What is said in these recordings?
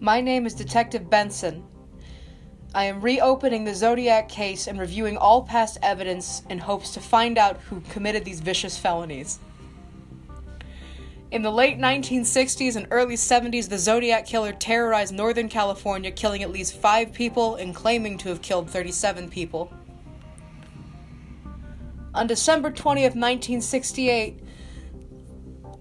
My name is Detective Benson. I am reopening the Zodiac case and reviewing all past evidence in hopes to find out who committed these vicious felonies. In the late 1960s and early 70s, the Zodiac Killer terrorized Northern California, killing at least five people and claiming to have killed 37 people. On December 20th, 1968,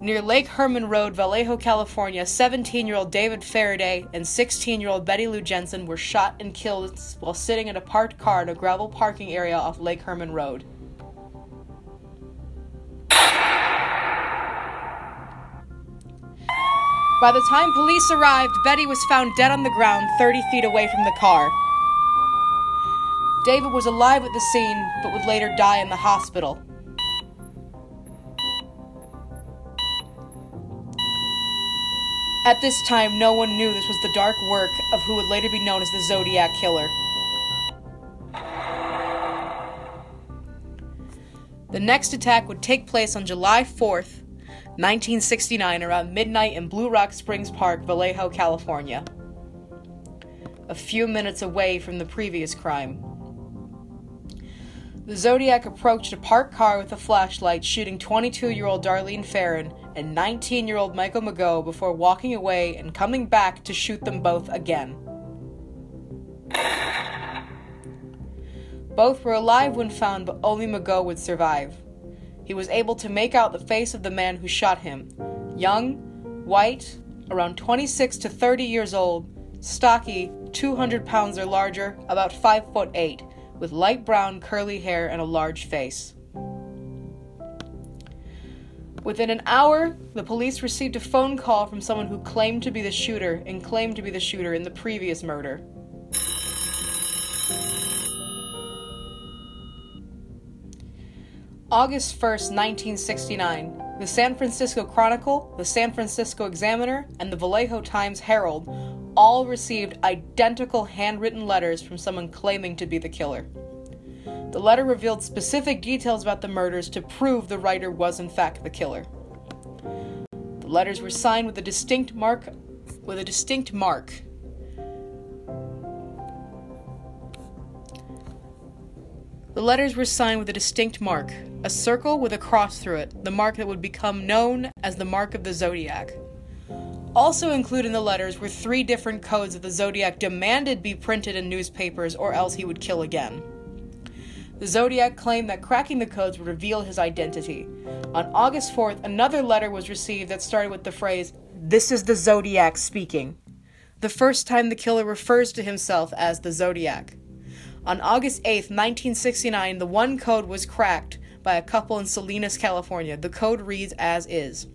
near Lake Herman Road, Vallejo, California, 17 year old David Faraday and 16 year old Betty Lou Jensen were shot and killed while sitting in a parked car in a gravel parking area off Lake Herman Road. By the time police arrived, Betty was found dead on the ground 30 feet away from the car. David was alive at the scene, but would later die in the hospital. At this time, no one knew this was the dark work of who would later be known as the Zodiac Killer. The next attack would take place on July 4th, 1969, around midnight in Blue Rock Springs Park, Vallejo, California. A few minutes away from the previous crime. The Zodiac approached a parked car with a flashlight, shooting 22 year old Darlene Ferrin and 19 year old Michael Mageau before walking away and coming back to shoot them both again. Both were alive when found, but only Mageau would survive. He was able to make out the face of the man who shot him young, white, around 26 to 30 years old, stocky, 200 pounds or larger, about 5 foot 8, with light brown curly hair and a large face. Within an hour, the police received a phone call from someone who claimed to be the shooter and claimed to be the shooter in the previous murder. August 1st, 1969, the San Francisco Chronicle, the San Francisco Examiner, and the Vallejo Times Herald all received identical handwritten letters from someone claiming to be the killer. The letter revealed specific details about the murders to prove the writer was in fact the killer. The letters were signed with a distinct mark with a distinct mark. The letters were signed with a distinct mark, a circle with a cross through it, the mark that would become known as the mark of the zodiac. Also included in the letters were three different codes that the Zodiac demanded be printed in newspapers or else he would kill again. The Zodiac claimed that cracking the codes would reveal his identity. On August 4th, another letter was received that started with the phrase, This is the Zodiac speaking. The first time the killer refers to himself as the Zodiac. On August 8th, 1969, the one code was cracked by a couple in Salinas, California. The code reads as is.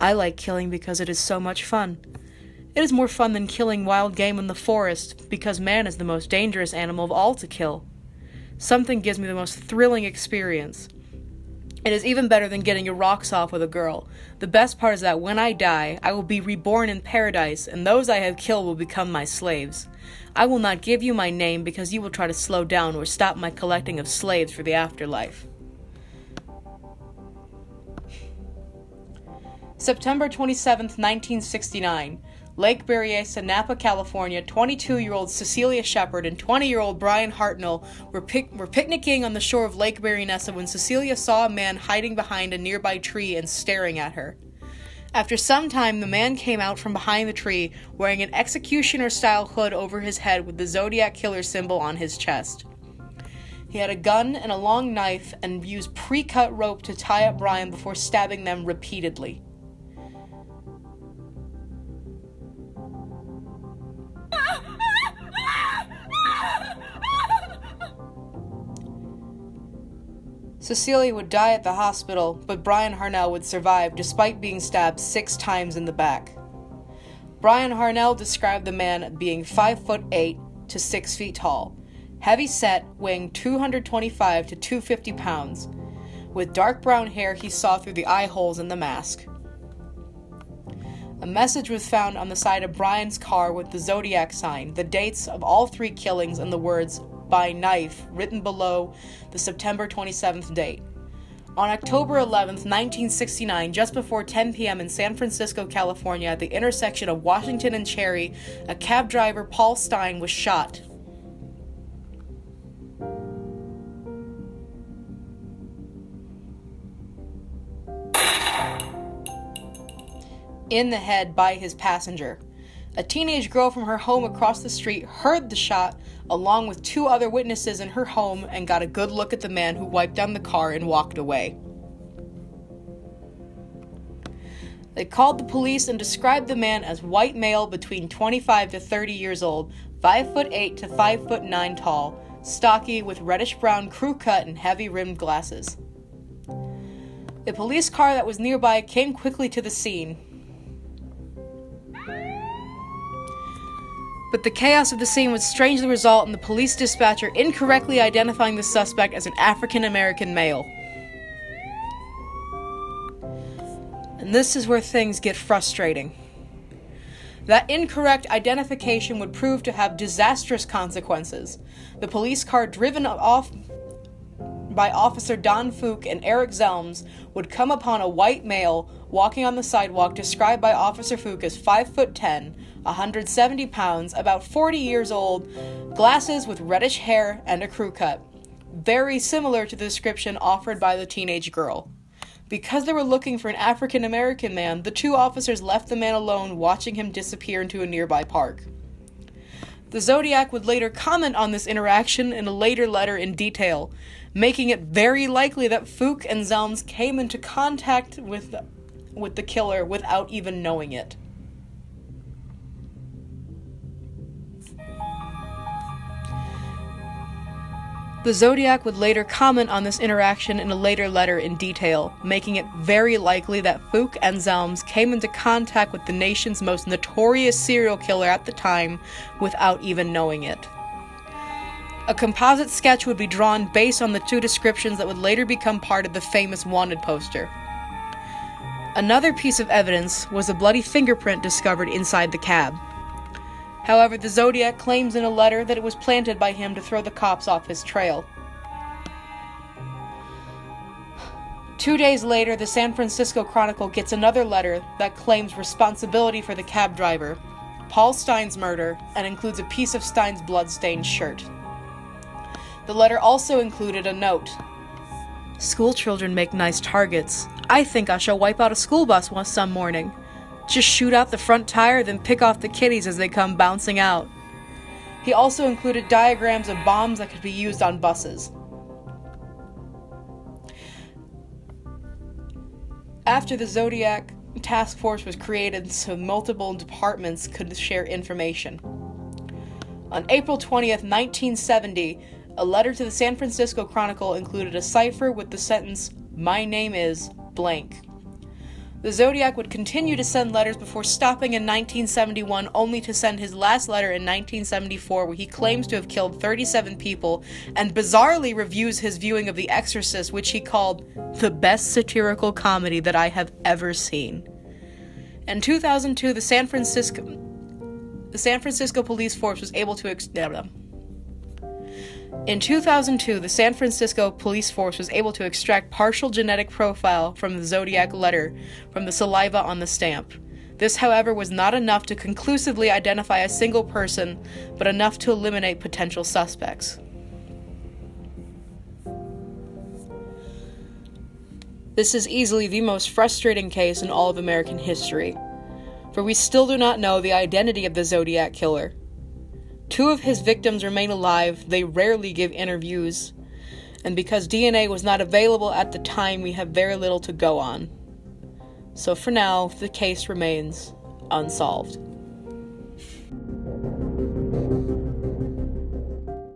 I like killing because it is so much fun. It is more fun than killing wild game in the forest because man is the most dangerous animal of all to kill. Something gives me the most thrilling experience. It is even better than getting your rocks off with a girl. The best part is that when I die, I will be reborn in paradise, and those I have killed will become my slaves. I will not give you my name because you will try to slow down or stop my collecting of slaves for the afterlife. September 27, 1969. Lake Berryessa, Napa, California, 22 year old Cecelia Shepard and 20 year old Bryan Hartnell were, pic- were picnicking on the shore of Lake Berryessa when Cecelia saw a man hiding behind a nearby tree and staring at her. After some time, the man came out from behind the tree wearing an executioner style hood over his head with the Zodiac Killer symbol on his chest. He had a gun and a long knife and used pre cut rope to tie up Bryan before stabbing them repeatedly. Cecelia would die at the hospital, but Bryan Harnell would survive despite being stabbed six times in the back. Bryan Harnell described the man being 5 foot 8 to 6 feet tall, heavy set, weighing 225 to 250 pounds. With dark brown hair he saw through the eye holes in the mask. A message was found on the side of Bryan's car with the zodiac sign, the dates of all three killings, and the words by knife written below the September 27th date. On October 11, 1969, just before 10 p.m. in San Francisco, California, at the intersection of Washington and Cherry, a cab driver, Paul Stine, was shot. in the head by his passenger. A teenage girl from her home across the street heard the shot along with two other witnesses in her home and got a good look at the man who wiped down the car and walked away. They called the police and described the man as white male between 25 to 30 years old, 5 foot 8 to 5 foot 9 tall, stocky with reddish brown crew cut and heavy rimmed glasses. The police car that was nearby came quickly to the scene, But the chaos of the scene would strangely result in the police dispatcher incorrectly identifying the suspect as an African American male. And this is where things get frustrating. That incorrect identification would prove to have disastrous consequences. The police car driven off by Officer Don Fouke and Eric Zelms would come upon a white male walking on the sidewalk described by Officer Fouke as 5 foot 10, 170 pounds, about 40 years old, glasses with reddish hair, and a crew cut. Very similar to the description offered by the teenage girl. Because they were looking for an African American man, the two officers left the man alone, watching him disappear into a nearby park. The Zodiac would later comment on this interaction in a later letter in detail, making it very likely that Fouke and Zelms came into contact with, with the killer without even knowing it. The Zodiac would later comment on this interaction in a later letter in detail, making it very likely that Fouke and Zelms came into contact with the nation's most notorious serial killer at the time without even knowing it. A composite sketch would be drawn based on the two descriptions that would later become part of the famous wanted poster. Another piece of evidence was a bloody fingerprint discovered inside the cab. However, the Zodiac claims in a letter that it was planted by him to throw the cops off his trail. Two days later, the San Francisco Chronicle gets another letter that claims responsibility for the cab driver, Paul Stine's murder, and includes a piece of Stine's blood-stained shirt. The letter also included a note. School children make nice targets. I think I shall wipe out a school bus one some morning. Just shoot out the front tire, then pick off the kiddies as they come bouncing out. He also included diagrams of bombs that could be used on buses. After the Zodiac task force was created so multiple departments could share information. On April 20th, 1970, a letter to the San Francisco Chronicle included a cipher with the sentence, My name is blank. The Zodiac would continue to send letters before stopping in 1971, only to send his last letter in 1974, where he claims to have killed 37 people and bizarrely reviews his viewing of The Exorcist, which he called the best satirical comedy that I have ever seen. In 2002, the San Francisco the San Francisco police force was able to ex- in 2002, the San Francisco police force was able to extract partial genetic profile from the Zodiac letter from the saliva on the stamp. This, however, was not enough to conclusively identify a single person, but enough to eliminate potential suspects. This is easily the most frustrating case in all of American history, for we still do not know the identity of the Zodiac killer. Two of his victims remain alive, they rarely give interviews, and because DNA was not available at the time, we have very little to go on. So for now, the case remains unsolved.